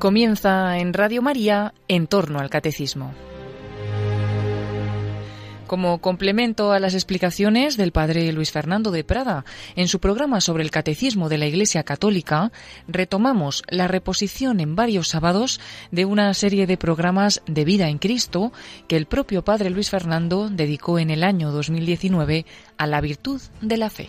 Comienza en Radio María en torno al catecismo. Como complemento a las explicaciones del padre Luis Fernando de Prada en su programa sobre el catecismo de la Iglesia Católica, retomamos la reposición en varios sábados de una serie de programas de vida en Cristo que el propio padre Luis Fernando dedicó en el año 2019 a la virtud de la fe.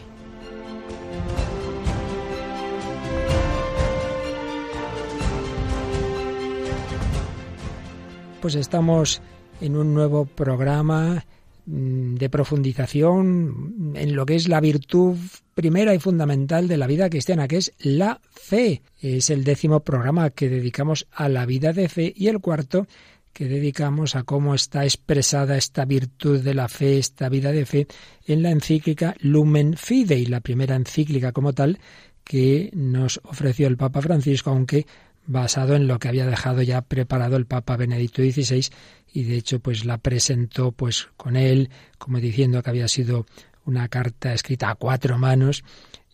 Pues estamos en un nuevo programa mm, de profundización en lo que es la virtud primera y fundamental de la vida cristiana, que es la fe. Es el décimo programa que dedicamos a la vida de fe y el cuarto que dedicamos a cómo está expresada esta virtud de la fe, esta vida de fe, en la encíclica Lumen Fidei, la primera encíclica como tal que nos ofreció el Papa Francisco, aunque basado en lo que había dejado ya preparado el Papa Benedicto XVI y de hecho pues la presentó pues con él como diciendo que había sido una carta escrita a cuatro manos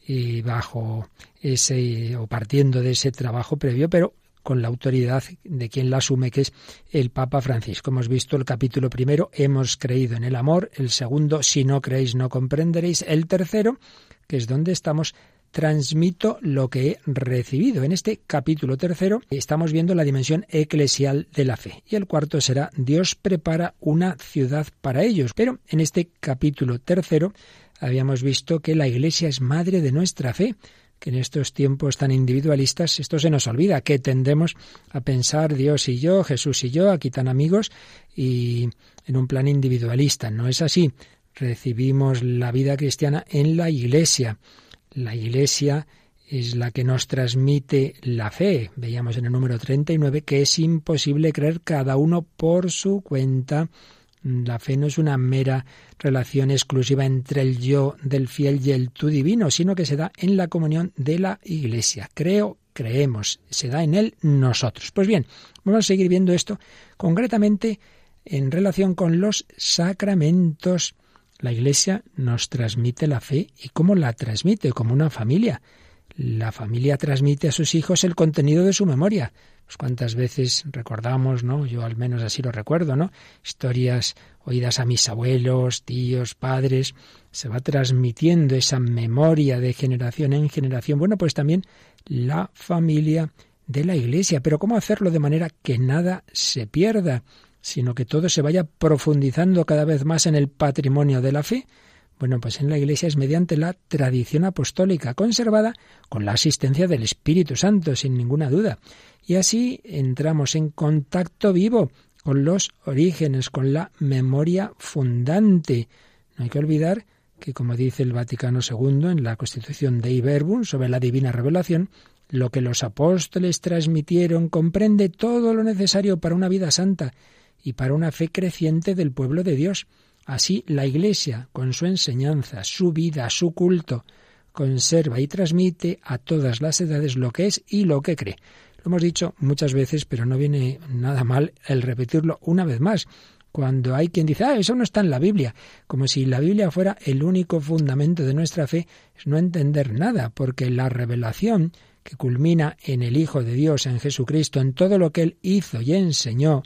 y bajo ese o partiendo de ese trabajo previo pero con la autoridad de quien la asume, que es el Papa Francisco. Hemos visto el capítulo primero, hemos creído en el amor, el segundo, si no creéis no comprenderéis, el tercero, que es donde estamos transmito lo que he recibido. En este capítulo tercero estamos viendo la dimensión eclesial de la fe. Y el cuarto será Dios prepara una ciudad para ellos. Pero en este capítulo tercero habíamos visto que la Iglesia es madre de nuestra fe que en estos tiempos tan individualistas esto se nos olvida, que tendemos a pensar Dios y yo, Jesús y yo, aquí tan amigos, y en un plan individualista. No es así. Recibimos la vida cristiana en la Iglesia. La Iglesia es la que nos transmite la fe. Veíamos en el número 39 que es imposible creer cada uno por su cuenta. La fe no es una mera relación exclusiva entre el yo del fiel y el tú divino, sino que se da en la comunión de la Iglesia. Creo, creemos, se da en él nosotros. Pues bien, vamos a seguir viendo esto concretamente en relación con los sacramentos la Iglesia nos transmite la fe y cómo la transmite, como una familia. La familia transmite a sus hijos el contenido de su memoria. Pues cuántas veces recordamos, ¿no? Yo al menos así lo recuerdo, ¿no? Historias oídas a mis abuelos, tíos, padres. Se va transmitiendo esa memoria de generación en generación. Bueno, pues también la familia de la Iglesia. Pero ¿cómo hacerlo de manera que nada se pierda? Sino que todo se vaya profundizando cada vez más en el patrimonio de la fe. Bueno, pues en la Iglesia es mediante la tradición apostólica conservada con la asistencia del Espíritu Santo, sin ninguna duda. Y así entramos en contacto vivo con los orígenes, con la memoria fundante. No hay que olvidar que, como dice el Vaticano II en la Constitución de Iberbum sobre la divina revelación, lo que los apóstoles transmitieron comprende todo lo necesario para una vida santa y para una fe creciente del pueblo de Dios. Así la Iglesia, con su enseñanza, su vida, su culto, conserva y transmite a todas las edades lo que es y lo que cree. Lo hemos dicho muchas veces, pero no viene nada mal el repetirlo una vez más. Cuando hay quien dice, ah, eso no está en la Biblia, como si la Biblia fuera el único fundamento de nuestra fe, es no entender nada, porque la revelación que culmina en el Hijo de Dios, en Jesucristo, en todo lo que Él hizo y enseñó,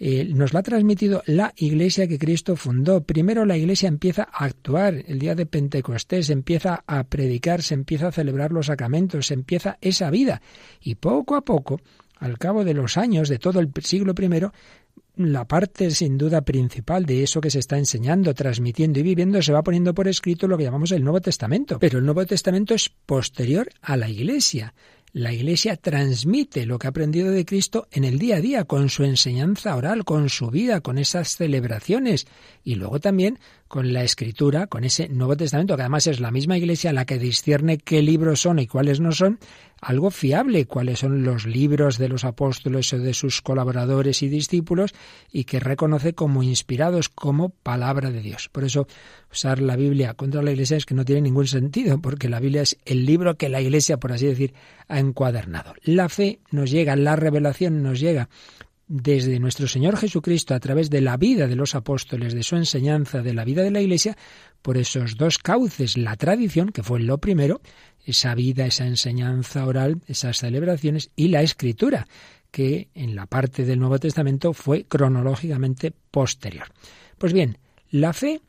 eh, nos la ha transmitido la iglesia que Cristo fundó. Primero la iglesia empieza a actuar el día de Pentecostés, empieza a predicar, se empieza a celebrar los sacramentos, se empieza esa vida. Y poco a poco, al cabo de los años de todo el siglo I, la parte sin duda principal de eso que se está enseñando, transmitiendo y viviendo se va poniendo por escrito lo que llamamos el Nuevo Testamento. Pero el Nuevo Testamento es posterior a la Iglesia la Iglesia transmite lo que ha aprendido de Cristo en el día a día, con su enseñanza oral, con su vida, con esas celebraciones. Y luego también con la escritura, con ese Nuevo Testamento, que además es la misma Iglesia la que discierne qué libros son y cuáles no son, algo fiable, cuáles son los libros de los apóstoles o de sus colaboradores y discípulos y que reconoce como inspirados, como palabra de Dios. Por eso usar la Biblia contra la Iglesia es que no tiene ningún sentido, porque la Biblia es el libro que la Iglesia, por así decir, ha encuadernado. La fe nos llega, la revelación nos llega desde nuestro Señor Jesucristo a través de la vida de los apóstoles, de su enseñanza, de la vida de la Iglesia, por esos dos cauces, la tradición, que fue lo primero, esa vida, esa enseñanza oral, esas celebraciones, y la escritura, que en la parte del Nuevo Testamento fue cronológicamente posterior. Pues bien, la fe,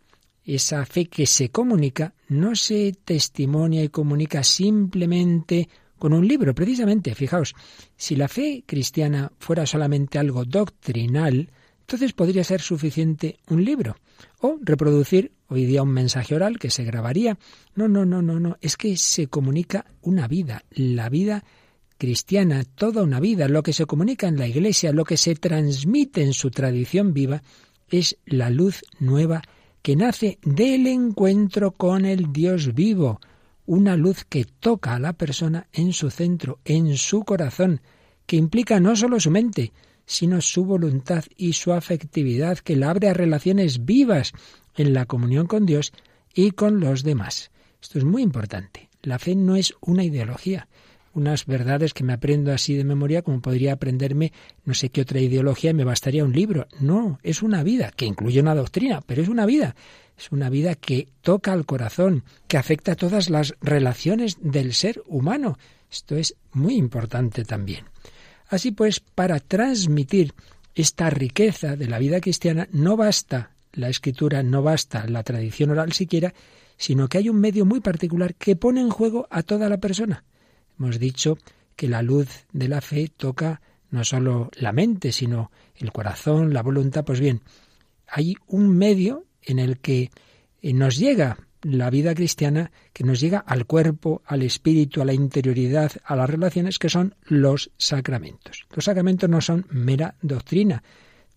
esa fe que se comunica, no se testimonia y comunica simplemente con un libro, precisamente. Fijaos, si la fe cristiana fuera solamente algo doctrinal, entonces podría ser suficiente un libro o reproducir hoy día un mensaje oral que se grabaría. No, no, no, no, no, es que se comunica una vida, la vida cristiana, toda una vida, lo que se comunica en la Iglesia, lo que se transmite en su tradición viva, es la luz nueva que nace del encuentro con el Dios vivo, una luz que toca a la persona en su centro, en su corazón, que implica no solo su mente, sino su voluntad y su afectividad, que la abre a relaciones vivas en la comunión con Dios y con los demás. Esto es muy importante. La fe no es una ideología, unas verdades que me aprendo así de memoria como podría aprenderme no sé qué otra ideología y me bastaría un libro. No, es una vida, que incluye una doctrina, pero es una vida. Es una vida que toca al corazón, que afecta a todas las relaciones del ser humano. Esto es muy importante también. Así pues, para transmitir esta riqueza de la vida cristiana no basta la escritura, no basta la tradición oral siquiera, sino que hay un medio muy particular que pone en juego a toda la persona. Hemos dicho que la luz de la fe toca no solo la mente, sino el corazón, la voluntad. Pues bien, hay un medio en el que eh, nos llega la vida cristiana, que nos llega al cuerpo, al espíritu, a la interioridad, a las relaciones, que son los sacramentos. Los sacramentos no son mera doctrina,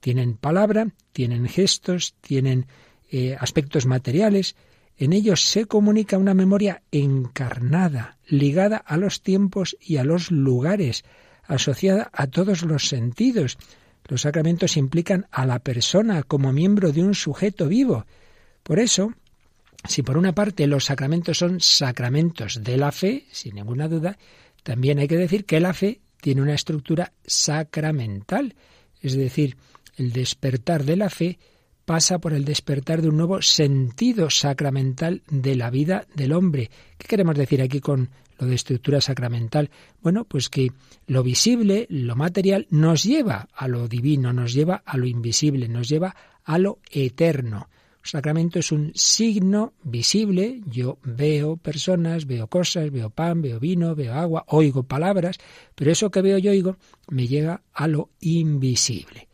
tienen palabra, tienen gestos, tienen eh, aspectos materiales, en ellos se comunica una memoria encarnada, ligada a los tiempos y a los lugares, asociada a todos los sentidos. Los sacramentos implican a la persona como miembro de un sujeto vivo, por eso, si por una parte los sacramentos son sacramentos de la fe, sin ninguna duda, también hay que decir que la fe tiene una estructura sacramental, es decir, el despertar de la fe pasa por el despertar de un nuevo sentido sacramental de la vida del hombre. ¿Qué queremos decir aquí con lo de estructura sacramental? Bueno, pues que lo visible, lo material, nos lleva a lo divino, nos lleva a lo invisible, nos lleva a lo eterno sacramento es un signo visible. Yo veo personas, veo cosas, veo pan, veo vino, veo agua, oigo palabras, pero eso que veo y oigo me llega a lo invisible.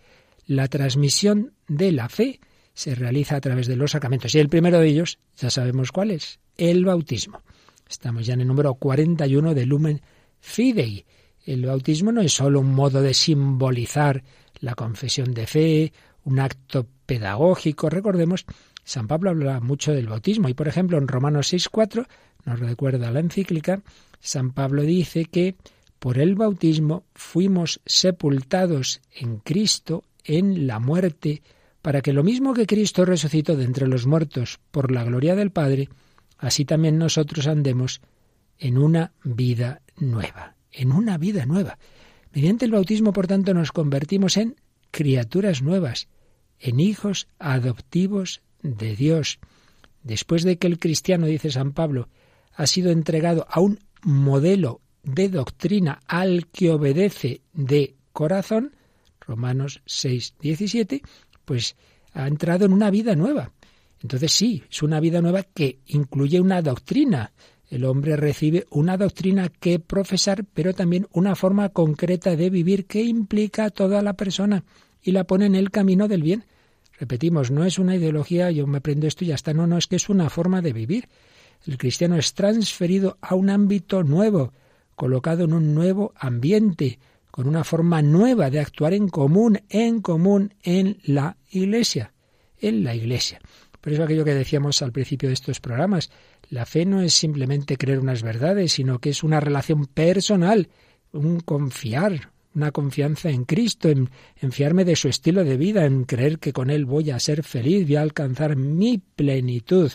La transmisión de la fe se realiza a través de los sacramentos y el primero de ellos, ya sabemos cuál es, el bautismo. Estamos ya en el número 41 de Lumen Fidei. El bautismo no es solo un modo de simbolizar la confesión de fe, un acto pedagógico. Recordemos, San Pablo habla mucho del bautismo y, por ejemplo, en Romanos 6.4, nos recuerda la encíclica, San Pablo dice que por el bautismo fuimos sepultados en Cristo en la muerte, para que lo mismo que Cristo resucitó de entre los muertos por la gloria del Padre, así también nosotros andemos en una vida nueva, en una vida nueva. Mediante el bautismo, por tanto, nos convertimos en criaturas nuevas, en hijos adoptivos de Dios. Después de que el cristiano, dice San Pablo, ha sido entregado a un modelo de doctrina al que obedece de corazón, Romanos 6, 17, pues ha entrado en una vida nueva. Entonces sí, es una vida nueva que incluye una doctrina. El hombre recibe una doctrina que profesar, pero también una forma concreta de vivir que implica a toda la persona y la pone en el camino del bien. Repetimos, no es una ideología, yo me aprendo esto y ya está, no, no, es que es una forma de vivir. El cristiano es transferido a un ámbito nuevo, colocado en un nuevo ambiente, con una forma nueva de actuar en común, en común en la Iglesia, en la Iglesia. Por eso aquello que decíamos al principio de estos programas, la fe no es simplemente creer unas verdades, sino que es una relación personal, un confiar, una confianza en Cristo, en, fiarme de su estilo de vida, en creer que con Él voy a ser feliz, voy a alcanzar mi plenitud.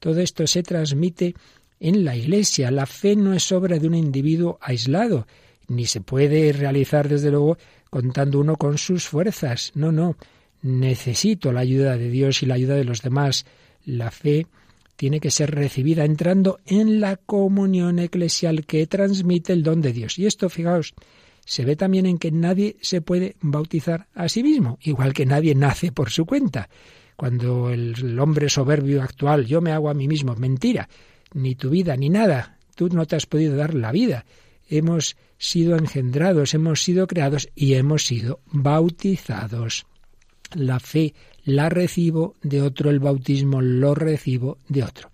Todo esto se transmite en la Iglesia. La fe no es obra de un individuo aislado, ni se puede realizar, desde luego, contando uno con sus fuerzas. No, no. Necesito la ayuda de Dios y la ayuda de los demás. La fe tiene que ser recibida entrando en la comunión eclesial que transmite el don de Dios. Y esto, fijaos, se ve también en que nadie se puede bautizar a sí mismo, igual que nadie nace por su cuenta. Cuando el hombre soberbio actual, yo me hago a mí mismo, mentira, ni tu vida, ni nada, tú no te has podido dar la vida. Hemos sido engendrados, hemos sido creados y hemos sido bautizados. La fe la recibo de otro, el bautismo lo recibo de otro.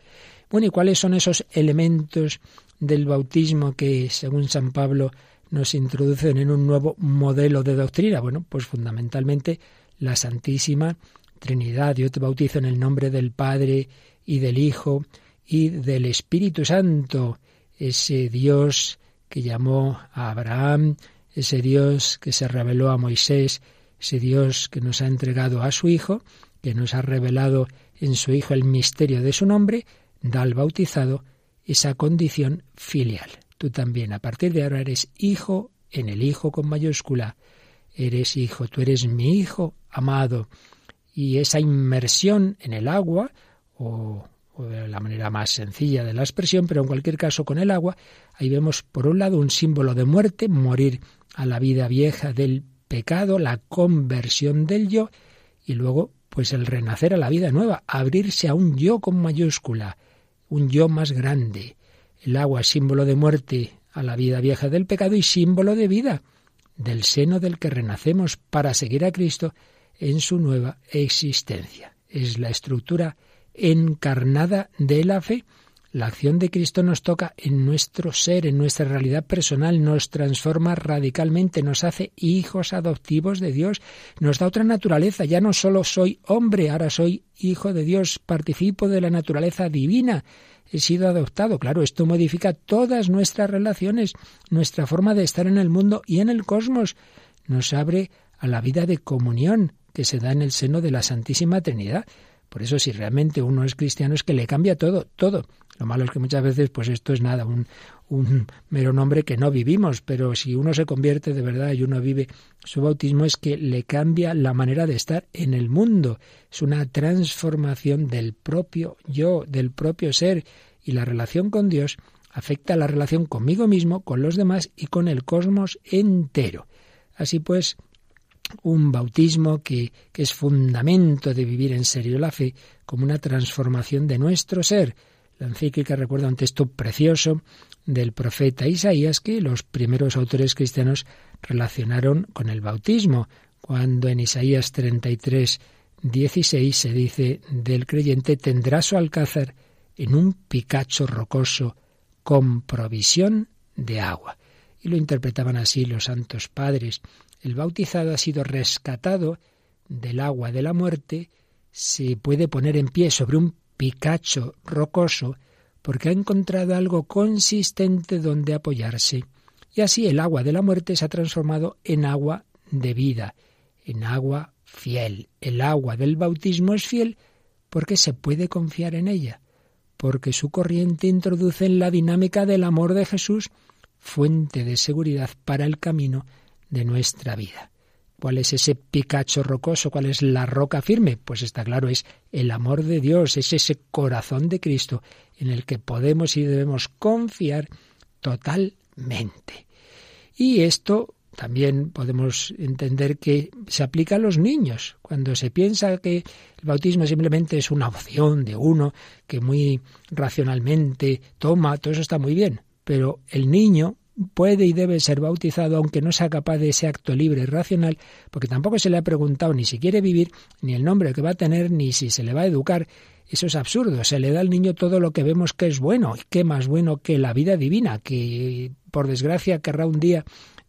Bueno, ¿y cuáles son esos elementos del bautismo que, según San Pablo, nos introducen en un nuevo modelo de doctrina? Bueno, pues fundamentalmente la Santísima Trinidad. Yo te bautizo en el nombre del Padre y del Hijo y del Espíritu Santo, ese Dios que llamó a Abraham, ese Dios que se reveló a Moisés, ese Dios que nos ha entregado a su Hijo, que nos ha revelado en su Hijo el misterio de su nombre, da al bautizado esa condición filial. Tú también, a partir de ahora, eres hijo en el Hijo con mayúscula. Eres hijo, tú eres mi hijo amado. Y esa inmersión en el agua, o, la manera más sencilla de la expresión, pero en cualquier caso con el agua, ahí vemos por un lado un símbolo de muerte, morir a la vida vieja del pecado, la conversión del yo, y luego pues el renacer a la vida nueva, abrirse a un yo con mayúscula, un yo más grande. El agua es símbolo de muerte a la vida vieja del pecado y símbolo de vida, del seno del que renacemos para seguir a Cristo en su nueva existencia. Es la estructura encarnada de la fe la acción de Cristo nos toca en nuestro ser, en nuestra realidad personal, nos transforma radicalmente, nos hace hijos adoptivos de Dios, nos da otra naturaleza. Ya no solo soy hombre, ahora soy hijo de Dios, participo de la naturaleza divina. He sido adoptado. Claro, esto modifica todas nuestras relaciones, nuestra forma de estar en el mundo y en el cosmos. Nos abre a la vida de comunión que se da en el seno de la Santísima Trinidad. Por eso, si realmente uno es cristiano, es que le cambia todo, todo. Lo malo es que muchas veces, pues esto es nada, un, un mero nombre que no vivimos, pero si uno se convierte de verdad y uno vive su bautismo, es que le cambia la manera de estar en el mundo. Es una transformación del propio yo, del propio ser, y la relación con Dios afecta la relación conmigo mismo, con los demás y con el cosmos entero. Así pues, un bautismo que, que es fundamento de vivir en serio la fe como una transformación de nuestro ser, la encíclica recuerda un texto precioso del profeta Isaías que los primeros autores cristianos relacionaron con el bautismo, cuando en Isaías 33, 16 se dice del creyente tendrá su alcázar en un picacho rocoso con provisión de agua. Y lo interpretaban así los santos padres. El bautizado ha sido rescatado del agua de la muerte, se puede poner en pie sobre un Picacho rocoso porque ha encontrado algo consistente donde apoyarse. Y así el agua de la muerte se ha transformado en agua de vida, en agua fiel. El agua del bautismo es fiel porque se puede confiar en ella, porque su corriente introduce en la dinámica del amor de Jesús fuente de seguridad para el camino de nuestra vida. ¿Cuál es ese picacho rocoso? ¿Cuál es la roca firme? Pues está claro, es el amor de Dios, es ese corazón de Cristo en el que podemos y debemos confiar totalmente. Y esto también podemos entender que se aplica a los niños. Cuando se piensa que el bautismo simplemente es una opción de uno que muy racionalmente toma, todo eso está muy bien. Pero el niño puede y debe ser bautizado aunque no sea capaz de ese acto libre y racional, porque tampoco se le ha preguntado ni si quiere vivir, ni el nombre que va a tener, ni si se le va a educar. Eso es absurdo. Se le da al niño todo lo que vemos que es bueno. ¿Y qué más bueno que la vida divina, que por desgracia querrá un día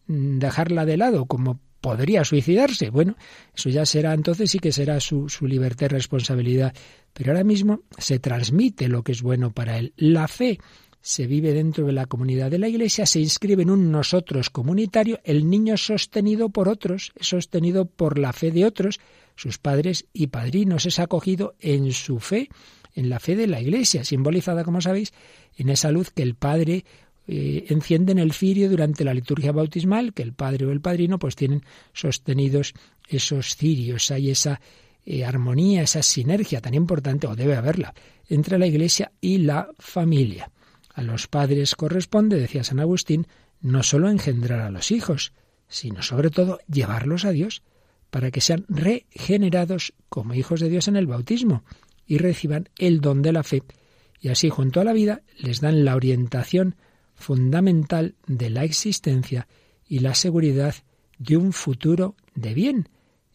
mm, dejarla de lado, como podría suicidarse. Bueno, eso ya será entonces sí que será su, su libertad y responsabilidad. Pero ahora mismo se transmite lo que es bueno para él. La fe se vive dentro de la comunidad de la Iglesia, se inscribe en un nosotros comunitario, el niño es sostenido por otros, es sostenido por la fe de otros, sus padres y padrinos, es acogido en su fe, en la fe de la Iglesia, simbolizada, como sabéis, en esa luz que el Padre eh, enciende en el cirio durante la liturgia bautismal, que el Padre o el Padrino pues tienen sostenidos esos cirios, hay esa eh, armonía, esa sinergia tan importante, o debe haberla, entre la Iglesia y la familia. A los padres corresponde, decía San Agustín, no sólo engendrar a los hijos, sino sobre todo llevarlos a Dios para que sean regenerados como hijos de Dios en el bautismo y reciban el don de la fe. Y así junto a la vida les dan la orientación fundamental de la existencia y la seguridad de un futuro de bien.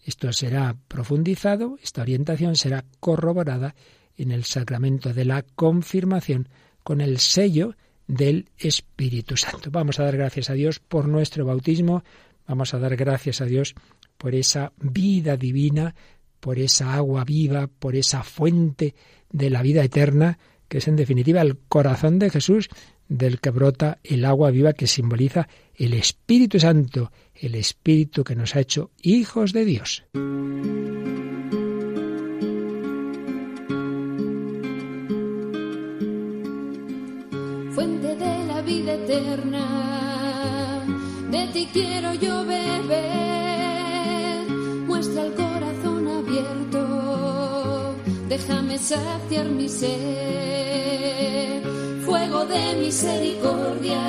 Esto será profundizado, esta orientación será corroborada en el sacramento de la confirmación con el sello del Espíritu Santo. Vamos a dar gracias a Dios por nuestro bautismo, vamos a dar gracias a Dios por esa vida divina, por esa agua viva, por esa fuente de la vida eterna, que es en definitiva el corazón de Jesús, del que brota el agua viva que simboliza el Espíritu Santo, el Espíritu que nos ha hecho hijos de Dios. Eterna, de ti quiero yo beber, muestra el corazón abierto, déjame saciar mi sed, fuego de misericordia,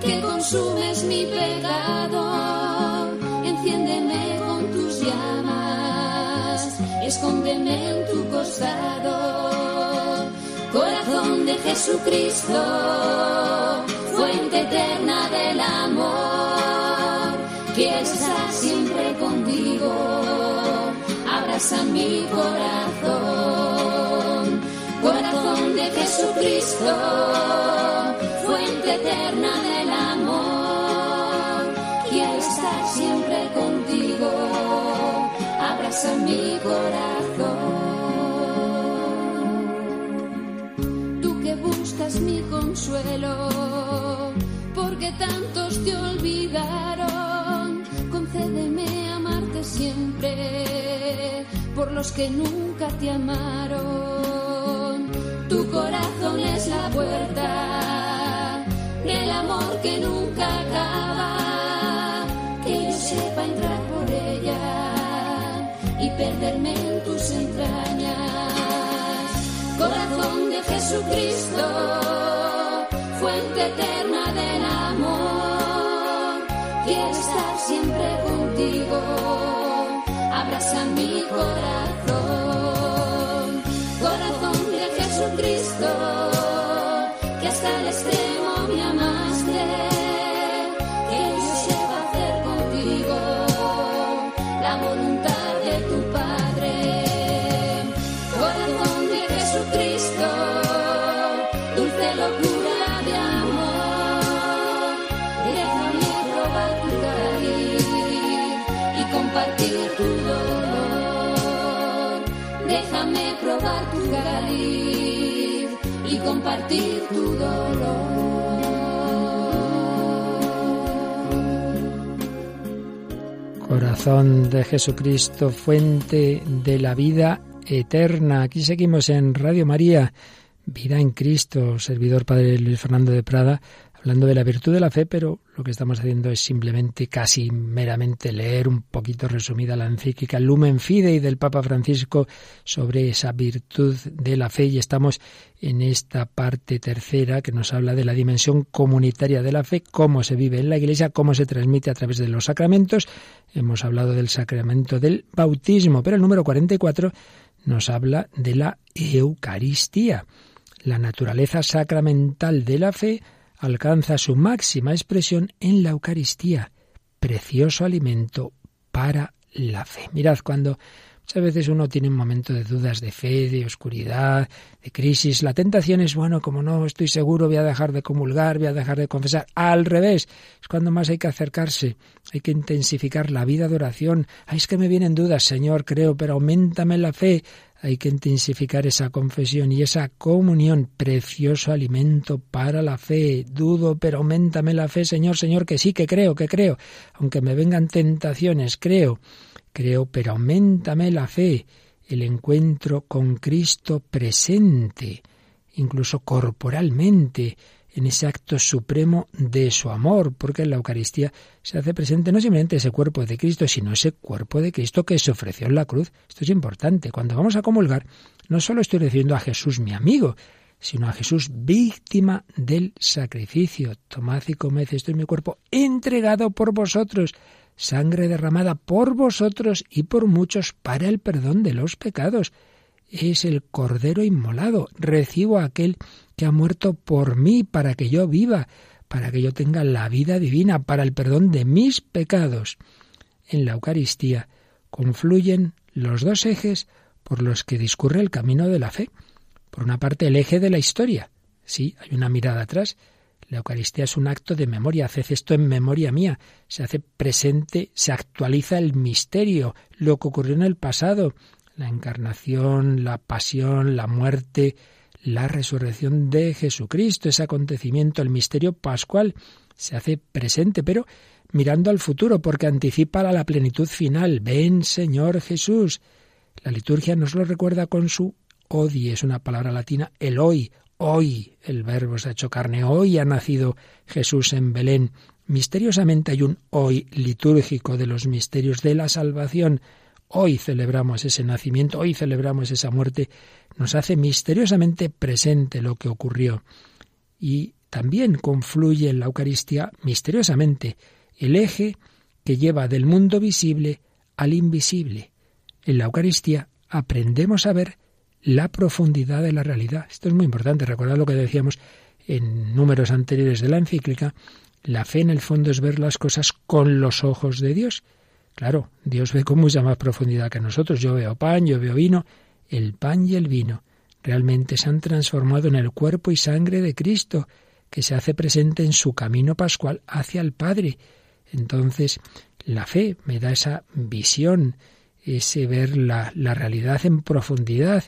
que consumes mi pecado, enciéndeme con tus llamas, escóndeme en tu costado, corazón de Jesucristo, fuente eterna del amor, quiero estar siempre contigo, abraza mi corazón, corazón de Jesucristo, fuente eterna del amor, quiero estar siempre contigo, abraza mi corazón. Buscas mi consuelo, porque tantos te olvidaron, concédeme amarte siempre por los que nunca te amaron. Tu corazón es la puerta del amor que nunca acaba, que yo sepa entrar por ella y perderme en tus entrañas. Corazón de Jesucristo, fuente eterna del amor, quiero estar siempre contigo, abraza mi corazón, Corazón de Jesucristo, fuente de la vida eterna. Aquí seguimos en Radio María, Vida en Cristo, servidor Padre Luis Fernando de Prada, hablando de la virtud de la fe, pero lo que estamos haciendo es simplemente, casi meramente, leer un poquito resumida la encíclica Lumen Fidei del Papa Francisco sobre esa virtud de la fe y estamos en esta parte tercera que nos habla de la dimensión comunitaria de la fe, cómo se vive en la Iglesia, cómo se transmite a través de los sacramentos. Hemos hablado del sacramento del bautismo, pero el número 44 nos habla de la Eucaristía. La naturaleza sacramental de la fe alcanza su máxima expresión en la Eucaristía, precioso alimento para la fe. Mirad, cuando muchas veces uno tiene un momento de dudas de fe, de oscuridad, de crisis, la tentación es, bueno, como no estoy seguro, voy a dejar de comulgar, voy a dejar de confesar. Al revés, es cuando más hay que acercarse, hay que intensificar la vida de oración. Ay, es que me vienen dudas, Señor, creo, pero aumentame la fe hay que intensificar esa confesión y esa comunión, precioso alimento para la fe. Dudo, pero aumentame la fe, Señor, Señor, que sí, que creo, que creo. Aunque me vengan tentaciones, creo, creo, pero aumentame la fe. El encuentro con Cristo presente, incluso corporalmente, en ese acto supremo de su amor, porque en la Eucaristía se hace presente no simplemente ese cuerpo de Cristo, sino ese cuerpo de Cristo que se ofreció en la cruz. Esto es importante. Cuando vamos a comulgar, no solo estoy recibiendo a Jesús, mi amigo, sino a Jesús víctima del sacrificio. Tomad y comed, esto es mi cuerpo, entregado por vosotros, sangre derramada por vosotros y por muchos para el perdón de los pecados. Es el Cordero inmolado. Recibo a aquel que ha muerto por mí para que yo viva, para que yo tenga la vida divina, para el perdón de mis pecados. En la Eucaristía confluyen los dos ejes por los que discurre el camino de la fe. Por una parte, el eje de la historia. Sí, hay una mirada atrás. La Eucaristía es un acto de memoria. Haced esto en memoria mía. Se hace presente, se actualiza el misterio, lo que ocurrió en el pasado, la encarnación, la pasión, la muerte, la resurrección de Jesucristo, ese acontecimiento, el misterio pascual, se hace presente, pero mirando al futuro, porque anticipa la plenitud final. Ven, Señor Jesús. La liturgia nos lo recuerda con su odi, es una palabra latina, el hoy, hoy, el verbo se ha hecho carne, hoy ha nacido Jesús en Belén. Misteriosamente hay un hoy litúrgico de los misterios de la salvación. Hoy celebramos ese nacimiento, hoy celebramos esa muerte, nos hace misteriosamente presente lo que ocurrió. Y también confluye en la Eucaristía misteriosamente el eje que lleva del mundo visible al invisible. En la Eucaristía aprendemos a ver la profundidad de la realidad. Esto es muy importante. Recordad lo que decíamos en números anteriores de la encíclica. La fe en el fondo es ver las cosas con los ojos de Dios. Claro, Dios ve con mucha más profundidad que nosotros. Yo veo pan, yo veo vino. El pan y el vino realmente se han transformado en el cuerpo y sangre de Cristo, que se hace presente en su camino pascual hacia el Padre. Entonces, la fe me da esa visión, ese ver la, la realidad en profundidad.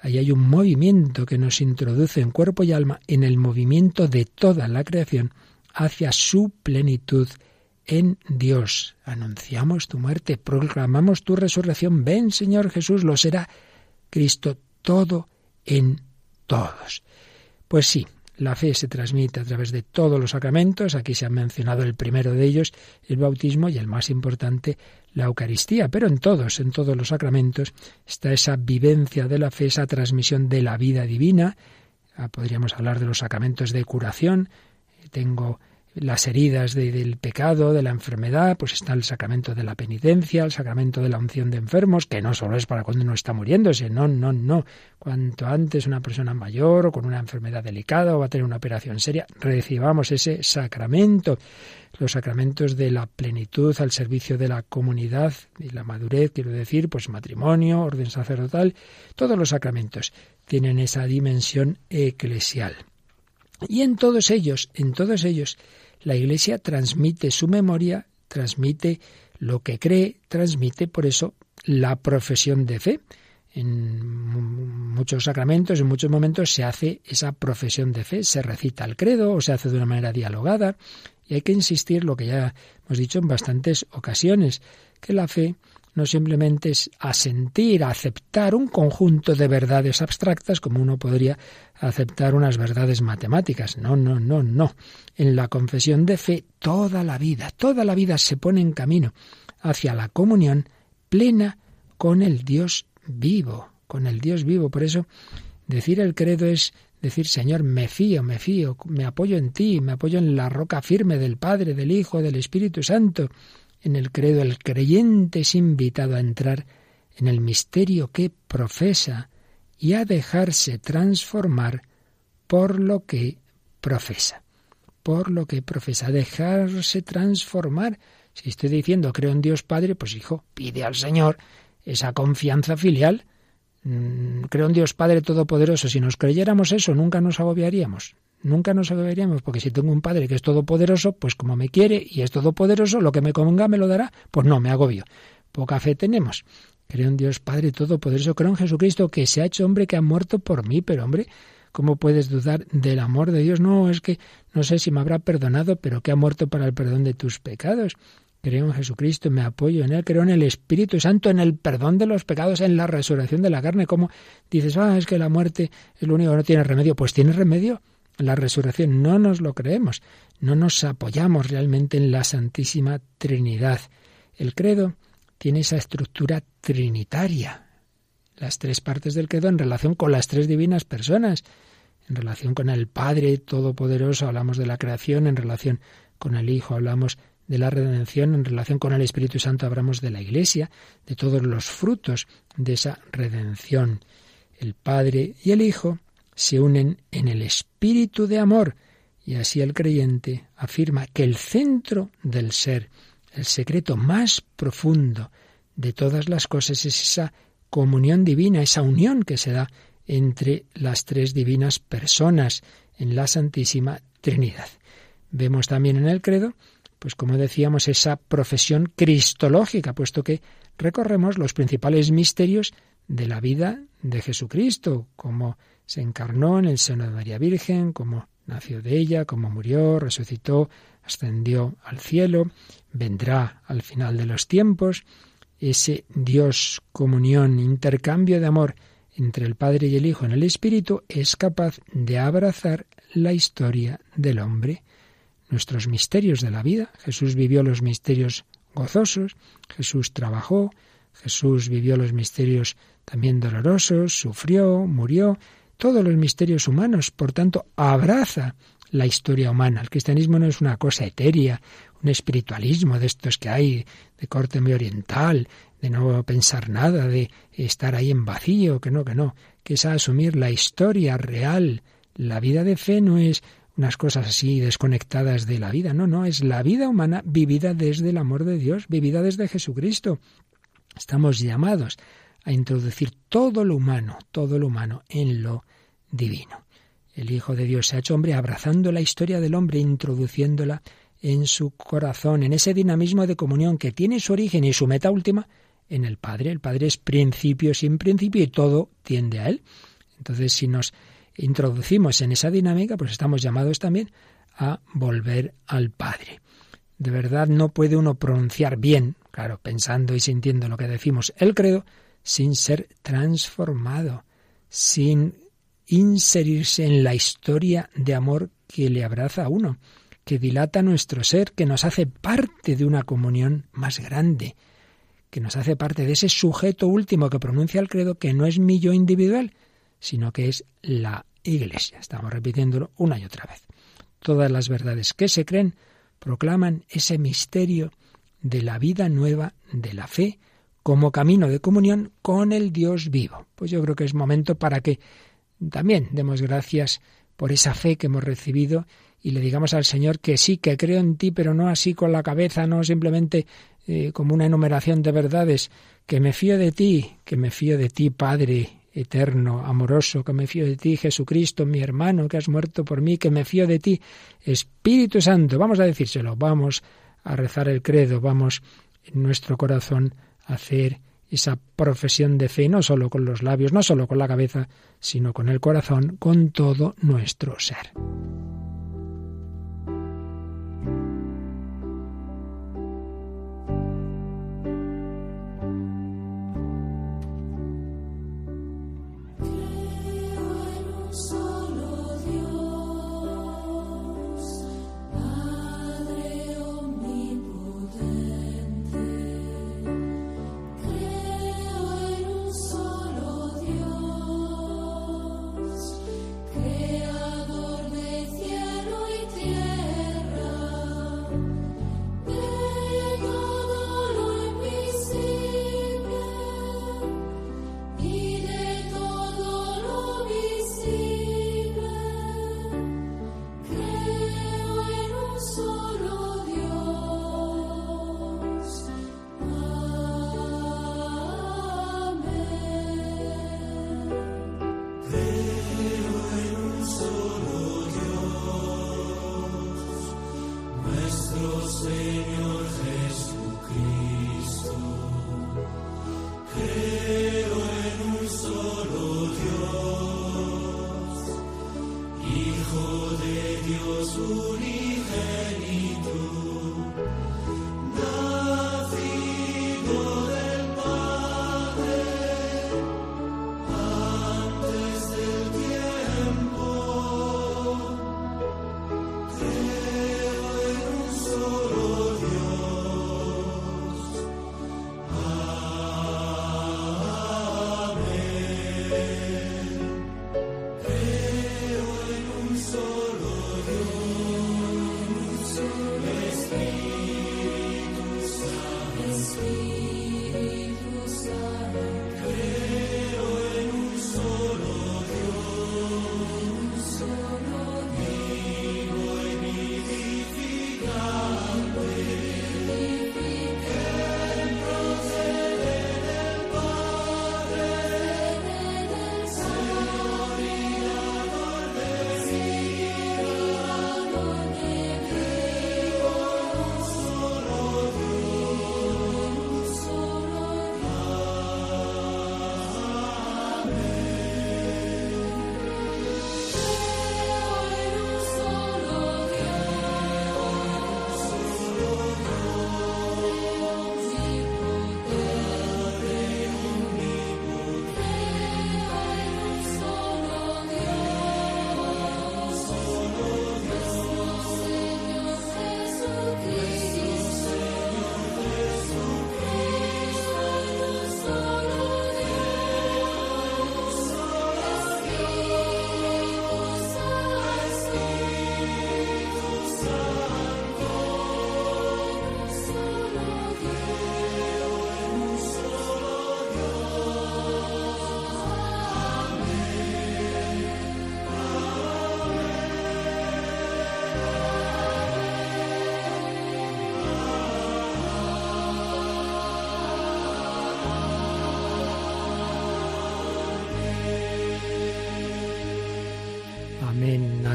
Ahí hay un movimiento que nos introduce en cuerpo y alma en el movimiento de toda la creación hacia su plenitud en Dios. Anunciamos tu muerte, proclamamos tu resurrección. Ven, Señor Jesús, lo será Cristo todo en todos. Pues sí, la fe se transmite a través de todos los sacramentos. Aquí se ha mencionado el primero de ellos, el bautismo, y el más importante, la Eucaristía. Pero en todos, en todos los sacramentos, está esa vivencia de la fe, esa transmisión de la vida divina. Ah, podríamos hablar de los sacramentos de curación. Tengo las heridas del pecado, de la enfermedad, pues está el sacramento de la penitencia, el sacramento de la unción de enfermos, que no solo es para cuando uno está muriéndose, no, no, no. Cuanto antes una persona mayor o con una enfermedad delicada o va a tener una operación seria, recibamos ese sacramento. Los sacramentos de la plenitud al servicio de la comunidad y la madurez, quiero decir, pues matrimonio, orden sacerdotal, todos los sacramentos tienen esa dimensión eclesial. Y en todos ellos, en todos ellos, la Iglesia transmite su memoria, transmite lo que cree, transmite por eso la profesión de fe. En muchos sacramentos, en muchos momentos se hace esa profesión de fe, se recita el credo o se hace de una manera dialogada. Y hay que insistir, lo que ya hemos dicho en bastantes ocasiones, que la fe no simplemente es asentir, aceptar un conjunto de verdades abstractas como uno podría aceptar unas verdades matemáticas. No, no, no, no. En la confesión de fe toda la vida, toda la vida se pone en camino hacia la comunión plena con el Dios vivo, con el Dios vivo. Por eso decir el credo es decir, Señor, me fío, me fío, me apoyo en ti, me apoyo en la roca firme del Padre, del Hijo, del Espíritu Santo en el credo el creyente es invitado a entrar en el misterio que profesa y a dejarse transformar por lo que profesa. Por lo que profesa, dejarse transformar. Si estoy diciendo creo en Dios Padre, pues hijo, pide al Señor esa confianza filial. Mm, creo en Dios Padre Todopoderoso. Si nos creyéramos eso, nunca nos agobiaríamos. Nunca nos agobiaríamos, porque si tengo un padre que es todopoderoso, pues como me quiere y es todopoderoso, lo que me convenga me lo dará, pues no, me agobio. Poca fe tenemos. Creo en Dios Padre Todopoderoso, creo en Jesucristo que se ha hecho hombre que ha muerto por mí, pero hombre, ¿cómo puedes dudar del amor de Dios? No, es que no sé si me habrá perdonado, pero que ha muerto para el perdón de tus pecados. Creo en Jesucristo, me apoyo en Él, creo en el Espíritu Santo, en el perdón de los pecados, en la resurrección de la carne. ¿Cómo dices, ah, es que la muerte es lo único que no tiene remedio? Pues tiene remedio la resurrección. No nos lo creemos, no nos apoyamos realmente en la Santísima Trinidad. El credo tiene esa estructura trinitaria, las tres partes del credo en relación con las tres divinas personas. en relación con el Padre Todopoderoso hablamos de la creación, en relación con el Hijo hablamos de la redención, en relación con el Espíritu Santo hablamos de la Iglesia, de todos los frutos de esa redención. El Padre y el Hijo se unen en el espíritu de amor y así el creyente afirma que el centro del ser, el secreto más profundo de todas las cosas es esa comunión divina, esa unión que se da entre las tres divinas personas en la Santísima Trinidad. Vemos también en el credo, pues como decíamos, esa profesión cristológica, puesto que recorremos los principales misterios de la vida de Jesucristo, como se encarnó en el seno de María Virgen, como nació de ella, como murió, resucitó, ascendió al cielo, vendrá al final de los tiempos, ese Dios, comunión, intercambio de amor entre el Padre y el Hijo en el Espíritu es capaz de abrazar la historia del hombre, nuestros misterios de la vida. Jesús vivió los misterios gozosos, Jesús trabajó, Jesús vivió los misterios también dolorosos, sufrió, murió, todos los misterios humanos, por tanto, abraza la historia humana. El cristianismo no es una cosa etérea, un espiritualismo de estos que hay de corte muy oriental, de no pensar nada, de estar ahí en vacío, que no, que no, que es asumir la historia real. La vida de fe no es unas cosas así desconectadas de la vida, no, no, es la vida humana vivida desde el amor de Dios, vivida desde Jesucristo. Estamos llamados a introducir todo lo humano, todo lo humano en lo divino. El Hijo de Dios se ha hecho hombre abrazando la historia del hombre, introduciéndola en su corazón, en ese dinamismo de comunión que tiene su origen y su meta última en el Padre. El Padre es principio sin principio y todo tiende a Él. Entonces, si nos introducimos en esa dinámica, pues estamos llamados también a volver al Padre. De verdad no puede uno pronunciar bien, claro, pensando y sintiendo lo que decimos el credo, sin ser transformado, sin inserirse en la historia de amor que le abraza a uno, que dilata nuestro ser, que nos hace parte de una comunión más grande, que nos hace parte de ese sujeto último que pronuncia el credo, que no es mi yo individual, sino que es la Iglesia. Estamos repitiéndolo una y otra vez. Todas las verdades que se creen proclaman ese misterio de la vida nueva de la fe como camino de comunión con el Dios vivo. Pues yo creo que es momento para que también demos gracias por esa fe que hemos recibido y le digamos al Señor que sí, que creo en ti, pero no así con la cabeza, no simplemente eh, como una enumeración de verdades, que me fío de ti, que me fío de ti, Padre eterno, amoroso, que me fío de ti, Jesucristo, mi hermano, que has muerto por mí, que me fío de ti, Espíritu Santo, vamos a decírselo, vamos a rezar el credo, vamos en nuestro corazón hacer esa profesión de fe, no solo con los labios, no solo con la cabeza, sino con el corazón, con todo nuestro ser. Jesús.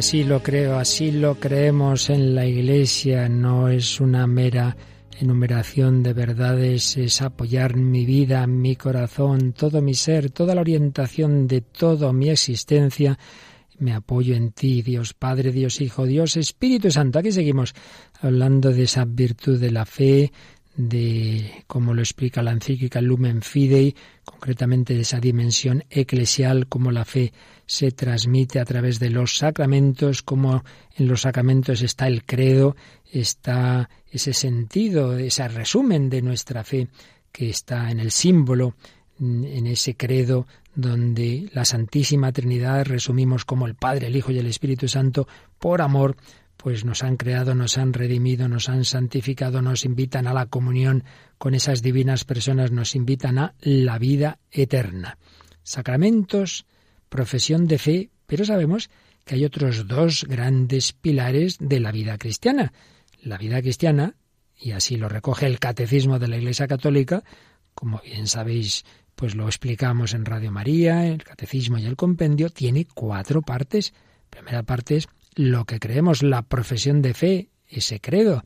Así lo creo, así lo creemos en la Iglesia, no es una mera enumeración de verdades, es apoyar mi vida, mi corazón, todo mi ser, toda la orientación de toda mi existencia. Me apoyo en ti, Dios Padre, Dios Hijo, Dios Espíritu Santo. Aquí seguimos hablando de esa virtud de la fe, de cómo lo explica la encíclica Lumen Fidei, concretamente de esa dimensión eclesial, cómo la fe se transmite a través de los sacramentos, cómo en los sacramentos está el credo, está ese sentido, ese resumen de nuestra fe que está en el símbolo, en ese credo donde la Santísima Trinidad resumimos como el Padre, el Hijo y el Espíritu Santo, por amor, pues nos han creado, nos han redimido, nos han santificado, nos invitan a la comunión con esas divinas personas, nos invitan a la vida eterna. Sacramentos, profesión de fe, pero sabemos que hay otros dos grandes pilares de la vida cristiana. La vida cristiana, y así lo recoge el Catecismo de la Iglesia Católica, como bien sabéis, pues lo explicamos en Radio María, el Catecismo y el Compendio, tiene cuatro partes. primera parte es lo que creemos, la profesión de fe, ese credo.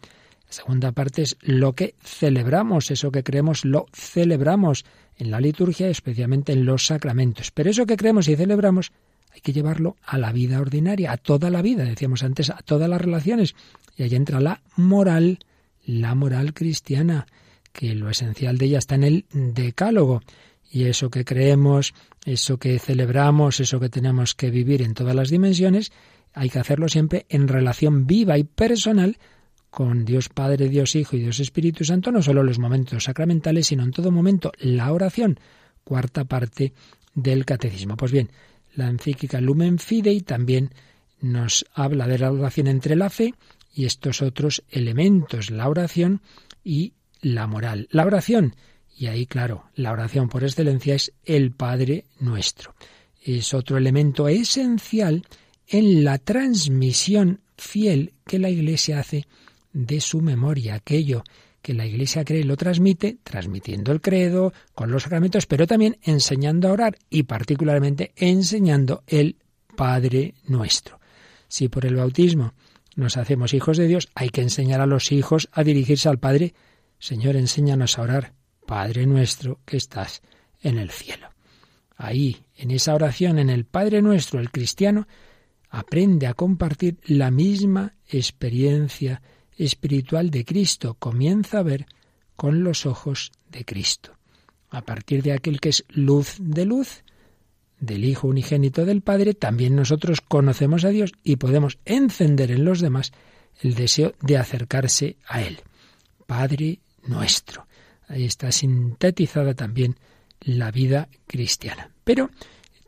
La segunda parte es lo que celebramos, eso que creemos lo celebramos en la liturgia, especialmente en los sacramentos. Pero eso que creemos y celebramos hay que llevarlo a la vida ordinaria, a toda la vida, decíamos antes, a todas las relaciones. Y ahí entra la moral, la moral cristiana, que lo esencial de ella está en el decálogo. Y eso que creemos, eso que celebramos, eso que tenemos que vivir en todas las dimensiones, hay que hacerlo siempre en relación viva y personal con Dios Padre, Dios Hijo y Dios Espíritu Santo, no solo en los momentos sacramentales, sino en todo momento la oración, cuarta parte del catecismo. Pues bien, la encíclica Lumen Fidei también nos habla de la oración entre la fe y estos otros elementos, la oración y la moral. La oración, y ahí claro, la oración por excelencia es el Padre nuestro. Es otro elemento esencial en la transmisión fiel que la Iglesia hace de su memoria, aquello que la Iglesia cree lo transmite, transmitiendo el credo, con los sacramentos, pero también enseñando a orar y particularmente enseñando el Padre nuestro. Si por el bautismo nos hacemos hijos de Dios, hay que enseñar a los hijos a dirigirse al Padre. Señor, enséñanos a orar, Padre nuestro que estás en el cielo. Ahí, en esa oración, en el Padre nuestro, el cristiano, aprende a compartir la misma experiencia espiritual de Cristo, comienza a ver con los ojos de Cristo. A partir de aquel que es luz de luz, del Hijo unigénito del Padre, también nosotros conocemos a Dios y podemos encender en los demás el deseo de acercarse a Él. Padre nuestro. Ahí está sintetizada también la vida cristiana. Pero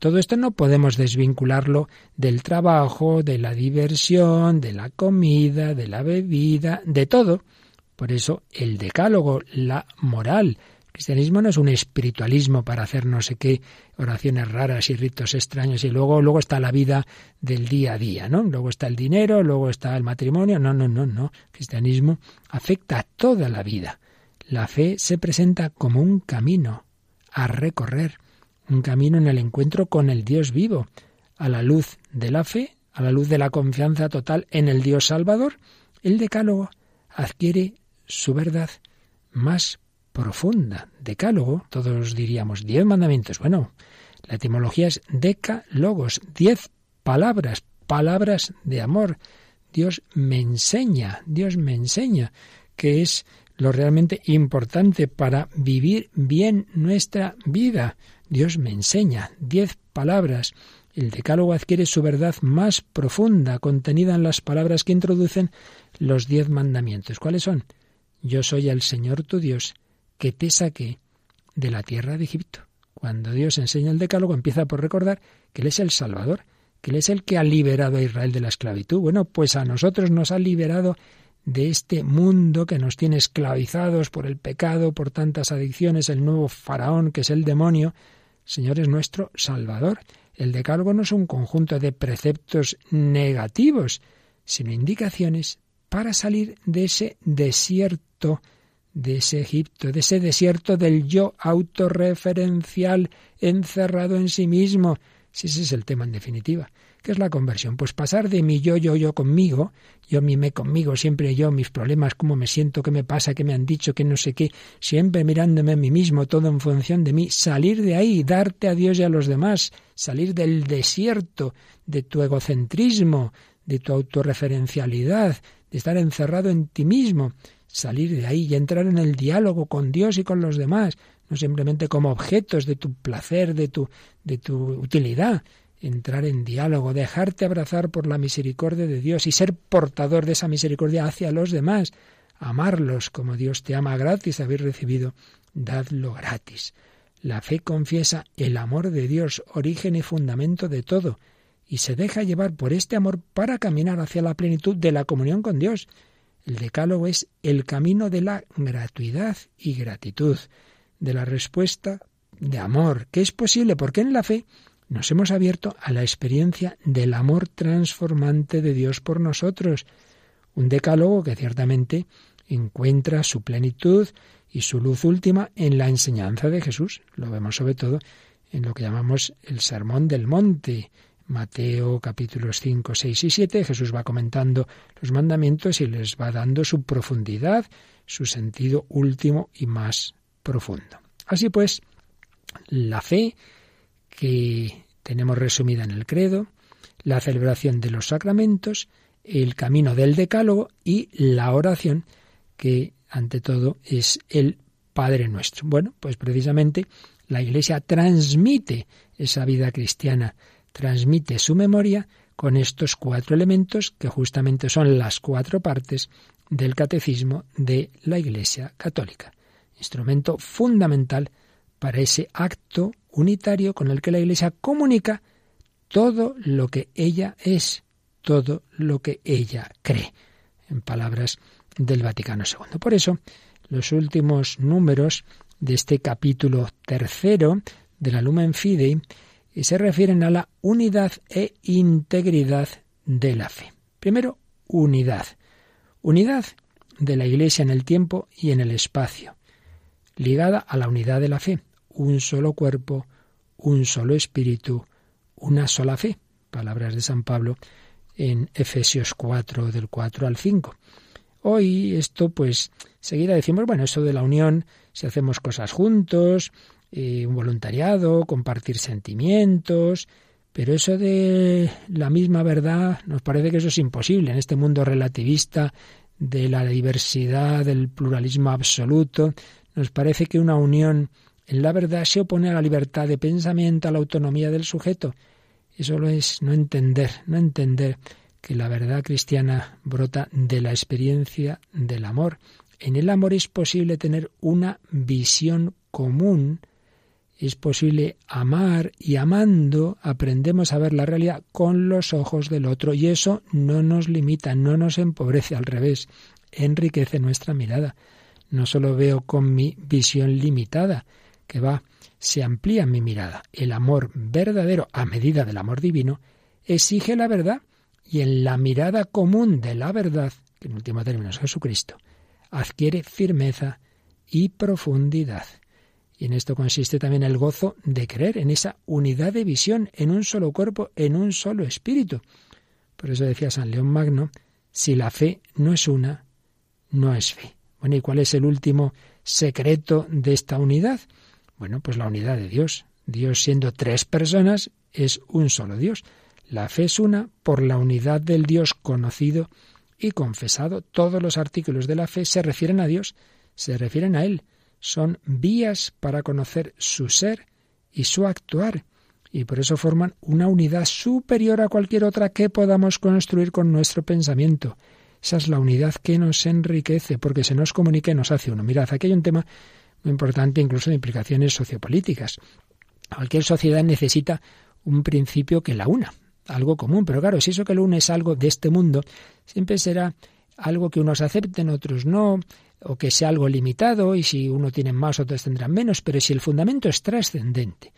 todo esto no podemos desvincularlo del trabajo, de la diversión, de la comida, de la bebida, de todo. Por eso el decálogo, la moral. El cristianismo no es un espiritualismo para hacer no sé qué oraciones raras y ritos extraños y luego luego está la vida del día a día, ¿no? Luego está el dinero, luego está el matrimonio. No, no, no, no. El cristianismo afecta a toda la vida. La fe se presenta como un camino a recorrer un camino en el encuentro con el Dios vivo, a la luz de la fe, a la luz de la confianza total en el Dios Salvador, el decálogo adquiere su verdad más profunda. Decálogo, todos diríamos diez mandamientos. Bueno, la etimología es decálogos, diez palabras, palabras de amor. Dios me enseña, Dios me enseña que es lo realmente importante para vivir bien nuestra vida. Dios me enseña diez palabras. El decálogo adquiere su verdad más profunda, contenida en las palabras que introducen los diez mandamientos. ¿Cuáles son? Yo soy el Señor tu Dios, que te saqué de la tierra de Egipto. Cuando Dios enseña el decálogo, empieza por recordar que Él es el Salvador, que Él es el que ha liberado a Israel de la esclavitud. Bueno, pues a nosotros nos ha liberado de este mundo que nos tiene esclavizados por el pecado, por tantas adicciones, el nuevo faraón que es el demonio, Señor es nuestro Salvador. El decálogo no es un conjunto de preceptos negativos, sino indicaciones para salir de ese desierto, de ese Egipto, de ese desierto del yo autorreferencial encerrado en sí mismo, Si ese es el tema en definitiva. ¿Qué es la conversión? Pues pasar de mi yo, yo, yo conmigo, yo mime conmigo, siempre yo, mis problemas, cómo me siento, qué me pasa, qué me han dicho, qué no sé qué, siempre mirándome a mí mismo, todo en función de mí, salir de ahí, darte a Dios y a los demás, salir del desierto, de tu egocentrismo, de tu autorreferencialidad, de estar encerrado en ti mismo, salir de ahí y entrar en el diálogo con Dios y con los demás, no simplemente como objetos de tu placer, de tu, de tu utilidad, entrar en diálogo, dejarte abrazar por la misericordia de Dios y ser portador de esa misericordia hacia los demás, amarlos como Dios te ama gratis, habéis recibido, dadlo gratis. La fe confiesa el amor de Dios, origen y fundamento de todo, y se deja llevar por este amor para caminar hacia la plenitud de la comunión con Dios. El decálogo es el camino de la gratuidad y gratitud de la respuesta de amor, que es posible porque en la fe nos hemos abierto a la experiencia del amor transformante de Dios por nosotros. Un decálogo que ciertamente encuentra su plenitud y su luz última en la enseñanza de Jesús. Lo vemos sobre todo en lo que llamamos el Sermón del Monte. Mateo capítulos 5, 6 y 7, Jesús va comentando los mandamientos y les va dando su profundidad, su sentido último y más profundo. Así pues, la fe que tenemos resumida en el credo, la celebración de los sacramentos, el camino del decálogo y la oración, que ante todo es el Padre nuestro. Bueno, pues precisamente la Iglesia transmite esa vida cristiana, transmite su memoria con estos cuatro elementos que justamente son las cuatro partes del catecismo de la Iglesia católica instrumento fundamental para ese acto unitario con el que la Iglesia comunica todo lo que ella es, todo lo que ella cree, en palabras del Vaticano II. Por eso, los últimos números de este capítulo tercero de la Lumen Fidei se refieren a la unidad e integridad de la fe. Primero, unidad. Unidad de la Iglesia en el tiempo y en el espacio ligada a la unidad de la fe, un solo cuerpo, un solo espíritu, una sola fe. Palabras de San Pablo en Efesios 4, del 4 al 5. Hoy esto, pues, seguida decimos, bueno, eso de la unión, si hacemos cosas juntos, eh, un voluntariado, compartir sentimientos, pero eso de la misma verdad, nos parece que eso es imposible en este mundo relativista de la diversidad, del pluralismo absoluto. Nos parece que una unión en la verdad se opone a la libertad de pensamiento, a la autonomía del sujeto. Eso es no entender, no entender que la verdad cristiana brota de la experiencia del amor. En el amor es posible tener una visión común, es posible amar y amando aprendemos a ver la realidad con los ojos del otro y eso no nos limita, no nos empobrece, al revés, enriquece nuestra mirada no solo veo con mi visión limitada, que va, se amplía mi mirada. El amor verdadero, a medida del amor divino, exige la verdad y en la mirada común de la verdad, que en último término es Jesucristo, adquiere firmeza y profundidad. Y en esto consiste también el gozo de creer en esa unidad de visión, en un solo cuerpo, en un solo espíritu. Por eso decía San León Magno, si la fe no es una, no es fe. Bueno, ¿y cuál es el último secreto de esta unidad? Bueno, pues la unidad de Dios. Dios siendo tres personas es un solo Dios. La fe es una por la unidad del Dios conocido y confesado. Todos los artículos de la fe se refieren a Dios, se refieren a Él. Son vías para conocer su ser y su actuar. Y por eso forman una unidad superior a cualquier otra que podamos construir con nuestro pensamiento. Esa es la unidad que nos enriquece, porque se nos comunica y nos hace uno. Mirad, aquí hay un tema muy importante, incluso de implicaciones sociopolíticas. Cualquier sociedad necesita un principio que la una, algo común. Pero claro, si eso que lo une es algo de este mundo, siempre será algo que unos acepten, otros no, o que sea algo limitado, y si uno tiene más, otros tendrán menos. Pero si el fundamento es trascendente,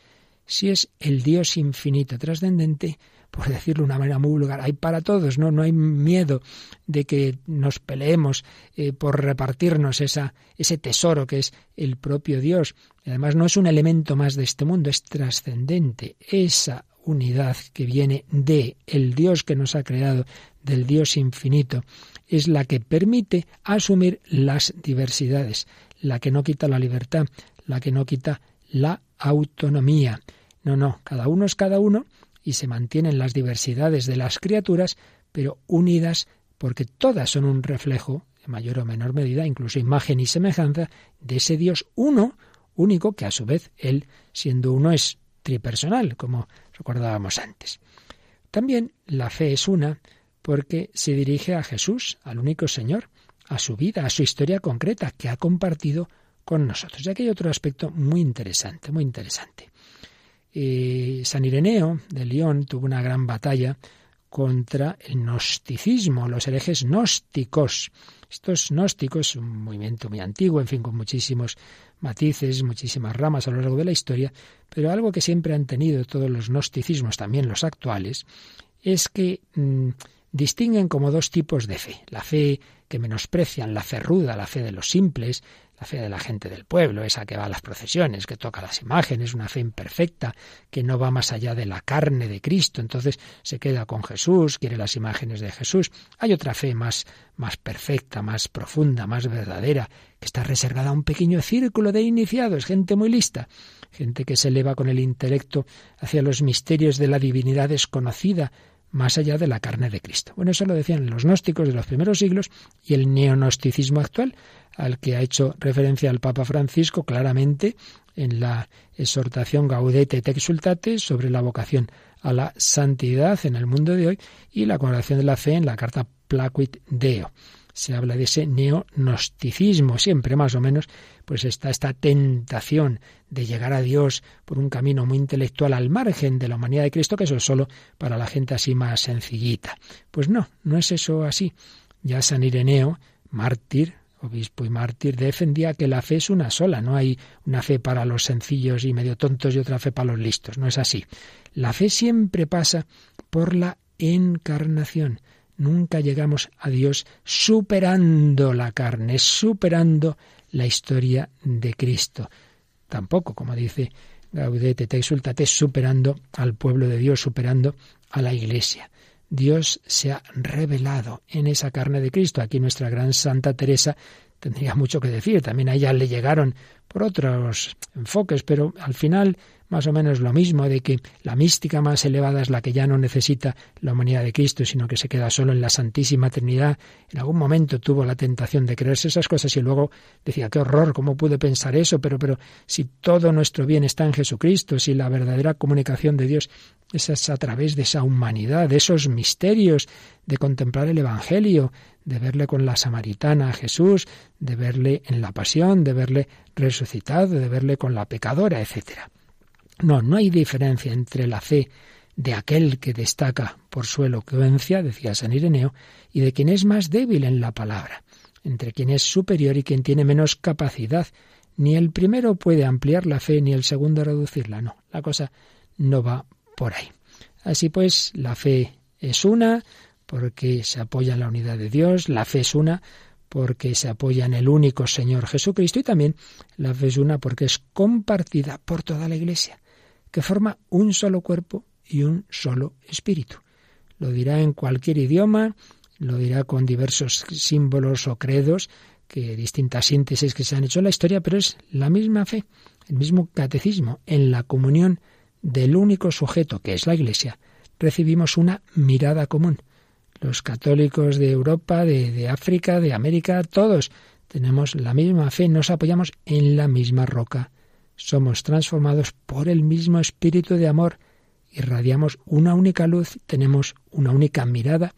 si es el Dios infinito trascendente, por decirlo de una manera muy vulgar, hay para todos, ¿no? No hay miedo de que nos peleemos eh, por repartirnos esa, ese tesoro que es el propio Dios. Además, no es un elemento más de este mundo, es trascendente. Esa unidad que viene de el Dios que nos ha creado, del Dios infinito, es la que permite asumir las diversidades, la que no quita la libertad, la que no quita la autonomía. No, no, cada uno es cada uno y se mantienen las diversidades de las criaturas, pero unidas porque todas son un reflejo, en mayor o menor medida, incluso imagen y semejanza, de ese Dios uno, único, que a su vez Él, siendo uno, es tripersonal, como recordábamos antes. También la fe es una porque se dirige a Jesús, al único Señor, a su vida, a su historia concreta que ha compartido con nosotros. Y aquí hay otro aspecto muy interesante, muy interesante. San Ireneo de León tuvo una gran batalla contra el gnosticismo, los herejes gnósticos. Estos gnósticos, un movimiento muy antiguo, en fin, con muchísimos matices, muchísimas ramas a lo largo de la historia, pero algo que siempre han tenido todos los gnosticismos, también los actuales, es que mm, distinguen como dos tipos de fe. La fe que menosprecian, la fe ruda, la fe de los simples, la fe de la gente del pueblo, esa que va a las procesiones, que toca las imágenes, una fe imperfecta, que no va más allá de la carne de Cristo, entonces se queda con Jesús, quiere las imágenes de Jesús. Hay otra fe más, más perfecta, más profunda, más verdadera, que está reservada a un pequeño círculo de iniciados, gente muy lista, gente que se eleva con el intelecto hacia los misterios de la divinidad desconocida, más allá de la carne de Cristo. Bueno, eso lo decían los gnósticos de los primeros siglos y el neonosticismo actual, al que ha hecho referencia el Papa Francisco claramente en la exhortación Gaudete et Exultate sobre la vocación a la santidad en el mundo de hoy y la congregación de la fe en la carta Placuit Deo se habla de ese neonosticismo, siempre más o menos, pues está esta tentación de llegar a Dios por un camino muy intelectual al margen de la humanidad de Cristo, que eso es solo para la gente así más sencillita. Pues no, no es eso así. Ya San Ireneo, mártir, obispo y mártir, defendía que la fe es una sola, no hay una fe para los sencillos y medio tontos y otra fe para los listos, no es así. La fe siempre pasa por la encarnación. Nunca llegamos a Dios superando la carne, superando la historia de Cristo. Tampoco, como dice Gaudete te exultate, superando al pueblo de Dios, superando a la Iglesia. Dios se ha revelado en esa carne de Cristo. Aquí nuestra gran Santa Teresa tendría mucho que decir. También a ella le llegaron por otros enfoques, pero al final más o menos lo mismo, de que la mística más elevada es la que ya no necesita la humanidad de Cristo, sino que se queda solo en la Santísima Trinidad. En algún momento tuvo la tentación de creerse esas cosas y luego decía, qué horror, ¿cómo pude pensar eso? Pero, pero si todo nuestro bien está en Jesucristo, si la verdadera comunicación de Dios es a través de esa humanidad, de esos misterios, de contemplar el Evangelio, de verle con la samaritana a Jesús, de verle en la pasión, de verle resucitado, de verle con la pecadora, etcétera. No, no hay diferencia entre la fe de aquel que destaca por su elocuencia, decía San Ireneo, y de quien es más débil en la palabra, entre quien es superior y quien tiene menos capacidad. Ni el primero puede ampliar la fe, ni el segundo reducirla. No, la cosa no va por ahí. Así pues, la fe es una porque se apoya en la unidad de Dios, la fe es una porque se apoya en el único Señor Jesucristo y también la fe es una porque es compartida por toda la Iglesia que forma un solo cuerpo y un solo espíritu. Lo dirá en cualquier idioma, lo dirá con diversos símbolos o credos, que distintas síntesis que se han hecho en la historia, pero es la misma fe, el mismo catecismo, en la comunión del único sujeto que es la Iglesia, recibimos una mirada común. Los católicos de Europa, de, de África, de América, todos tenemos la misma fe, nos apoyamos en la misma roca somos transformados por el mismo espíritu de amor, irradiamos una única luz, tenemos una única mirada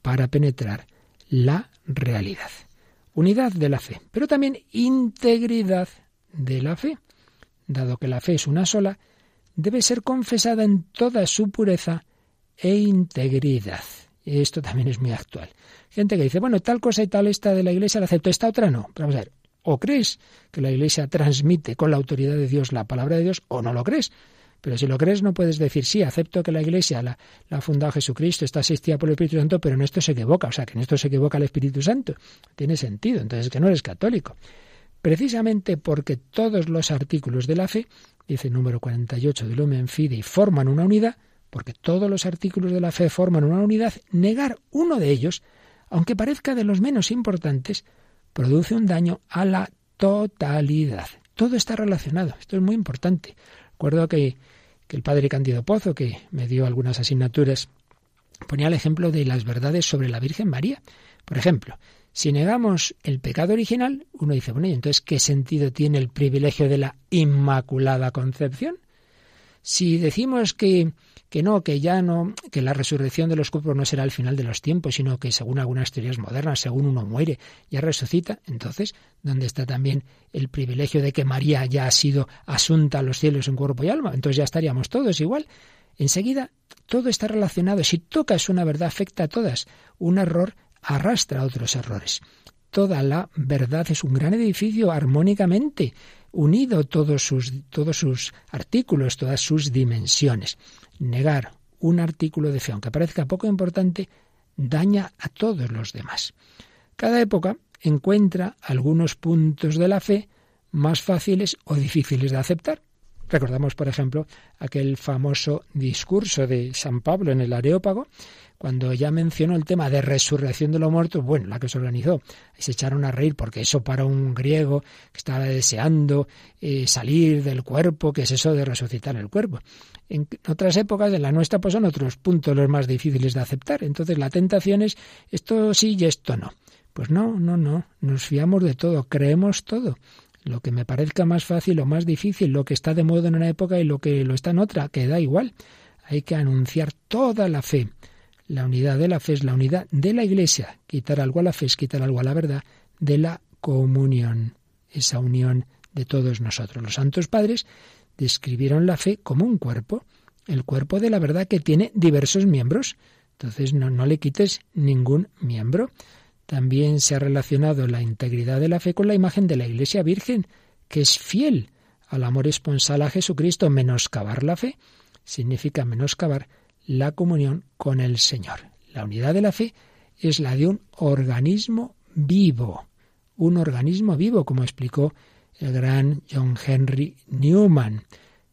para penetrar la realidad. Unidad de la fe, pero también integridad de la fe. Dado que la fe es una sola, debe ser confesada en toda su pureza e integridad. Esto también es muy actual. Gente que dice, bueno, tal cosa y tal esta de la iglesia la acepto, esta otra no. Pero vamos a ver, o crees que la Iglesia transmite con la autoridad de Dios la palabra de Dios, o no lo crees. Pero si lo crees, no puedes decir, sí, acepto que la Iglesia la, ha fundado Jesucristo, está asistida por el Espíritu Santo, pero en esto se equivoca. O sea, que en esto se equivoca el Espíritu Santo. Tiene sentido. Entonces, que no eres católico. Precisamente porque todos los artículos de la fe, dice el número 48 del Lumen Fidei, forman una unidad, porque todos los artículos de la fe forman una unidad, negar uno de ellos, aunque parezca de los menos importantes, produce un daño a la totalidad. Todo está relacionado. Esto es muy importante. Recuerdo que, que el padre Candido Pozo, que me dio algunas asignaturas, ponía el ejemplo de las verdades sobre la Virgen María. Por ejemplo, si negamos el pecado original, uno dice, bueno, ¿y entonces qué sentido tiene el privilegio de la Inmaculada Concepción? Si decimos que, que no, que ya no, que la resurrección de los cuerpos no será el final de los tiempos, sino que según algunas teorías modernas, según uno muere, ya resucita, entonces, ¿dónde está también el privilegio de que María ya ha sido asunta a los cielos en cuerpo y alma? Entonces ya estaríamos todos igual. Enseguida, todo está relacionado. Si tocas una verdad, afecta a todas. Un error arrastra otros errores. Toda la verdad es un gran edificio armónicamente unido todos sus, todos sus artículos, todas sus dimensiones. Negar un artículo de fe, aunque parezca poco importante, daña a todos los demás. Cada época encuentra algunos puntos de la fe más fáciles o difíciles de aceptar. Recordamos, por ejemplo, aquel famoso discurso de San Pablo en el Areópago, cuando ya mencionó el tema de resurrección de los muertos, bueno, la que se organizó, se echaron a reír porque eso para un griego que estaba deseando eh, salir del cuerpo, que es eso de resucitar el cuerpo. En otras épocas de la nuestra pues son otros puntos los más difíciles de aceptar. Entonces la tentación es esto sí y esto no. Pues no, no, no, nos fiamos de todo, creemos todo. Lo que me parezca más fácil o más difícil, lo que está de moda en una época y lo que lo está en otra, que da igual. Hay que anunciar toda la fe la unidad de la fe es la unidad de la Iglesia. Quitar algo a la fe es quitar algo a la verdad de la comunión, esa unión de todos nosotros. Los santos padres describieron la fe como un cuerpo, el cuerpo de la verdad que tiene diversos miembros. Entonces no, no le quites ningún miembro. También se ha relacionado la integridad de la fe con la imagen de la Iglesia Virgen, que es fiel al amor esponsal a Jesucristo. Menoscabar la fe significa menoscabar la comunión con el Señor. La unidad de la fe es la de un organismo vivo, un organismo vivo, como explicó el gran John Henry Newman,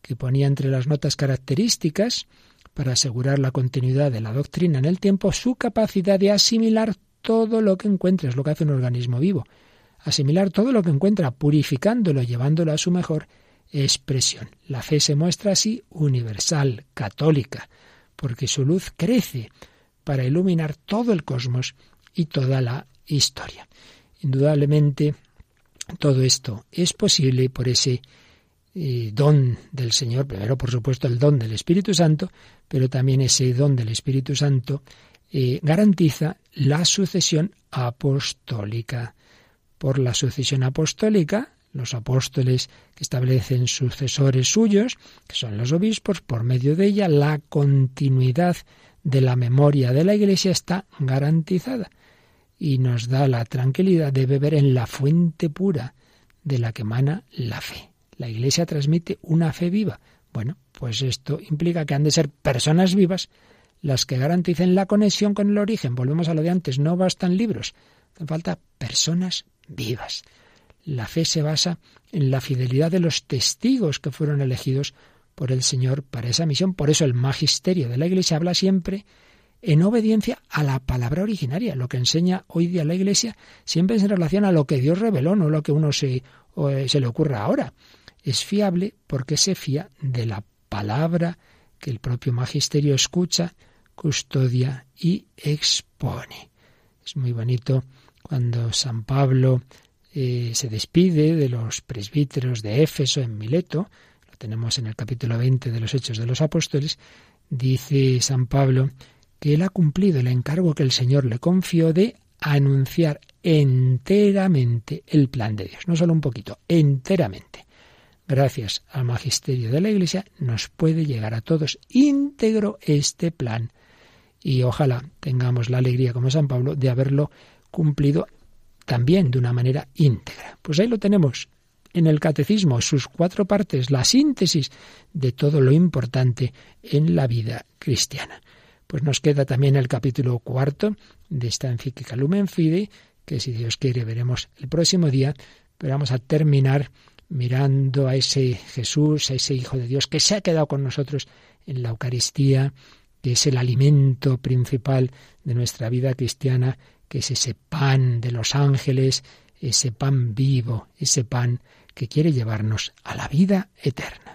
que ponía entre las notas características para asegurar la continuidad de la doctrina en el tiempo su capacidad de asimilar todo lo que encuentra, es lo que hace un organismo vivo, asimilar todo lo que encuentra, purificándolo, llevándolo a su mejor expresión. La fe se muestra así universal, católica, porque su luz crece para iluminar todo el cosmos y toda la historia. Indudablemente, todo esto es posible por ese eh, don del Señor, primero por supuesto el don del Espíritu Santo, pero también ese don del Espíritu Santo eh, garantiza la sucesión apostólica. Por la sucesión apostólica, los apóstoles que establecen sucesores suyos, que son los obispos, por medio de ella la continuidad de la memoria de la Iglesia está garantizada y nos da la tranquilidad de beber en la fuente pura de la que emana la fe. La Iglesia transmite una fe viva. Bueno, pues esto implica que han de ser personas vivas las que garanticen la conexión con el origen. Volvemos a lo de antes, no bastan libros, hacen falta personas vivas. La fe se basa en la fidelidad de los testigos que fueron elegidos por el Señor para esa misión. Por eso el magisterio de la Iglesia habla siempre en obediencia a la palabra originaria. Lo que enseña hoy día la Iglesia siempre es en relación a lo que Dios reveló, no lo que uno se, se le ocurra ahora. Es fiable porque se fía de la palabra que el propio magisterio escucha, custodia y expone. Es muy bonito cuando San Pablo eh, se despide de los presbíteros de Éfeso en Mileto, lo tenemos en el capítulo 20 de los Hechos de los Apóstoles, dice San Pablo que él ha cumplido el encargo que el Señor le confió de anunciar enteramente el plan de Dios, no solo un poquito, enteramente. Gracias al magisterio de la Iglesia nos puede llegar a todos íntegro este plan y ojalá tengamos la alegría como San Pablo de haberlo cumplido también de una manera íntegra. Pues ahí lo tenemos en el catecismo, sus cuatro partes, la síntesis de todo lo importante en la vida cristiana. Pues nos queda también el capítulo cuarto de esta encíclica Lumen Fide, que si Dios quiere veremos el próximo día, pero vamos a terminar mirando a ese Jesús, a ese Hijo de Dios que se ha quedado con nosotros en la Eucaristía, que es el alimento principal de nuestra vida cristiana, que es ese pan de los ángeles, ese pan vivo, ese pan que quiere llevarnos a la vida eterna.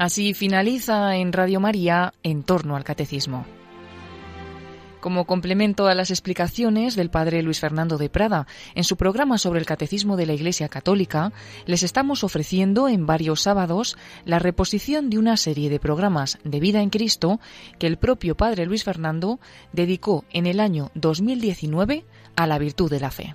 Así finaliza en Radio María en torno al catecismo. Como complemento a las explicaciones del padre Luis Fernando de Prada en su programa sobre el catecismo de la Iglesia Católica, les estamos ofreciendo en varios sábados la reposición de una serie de programas de vida en Cristo que el propio padre Luis Fernando dedicó en el año 2019 a la virtud de la fe.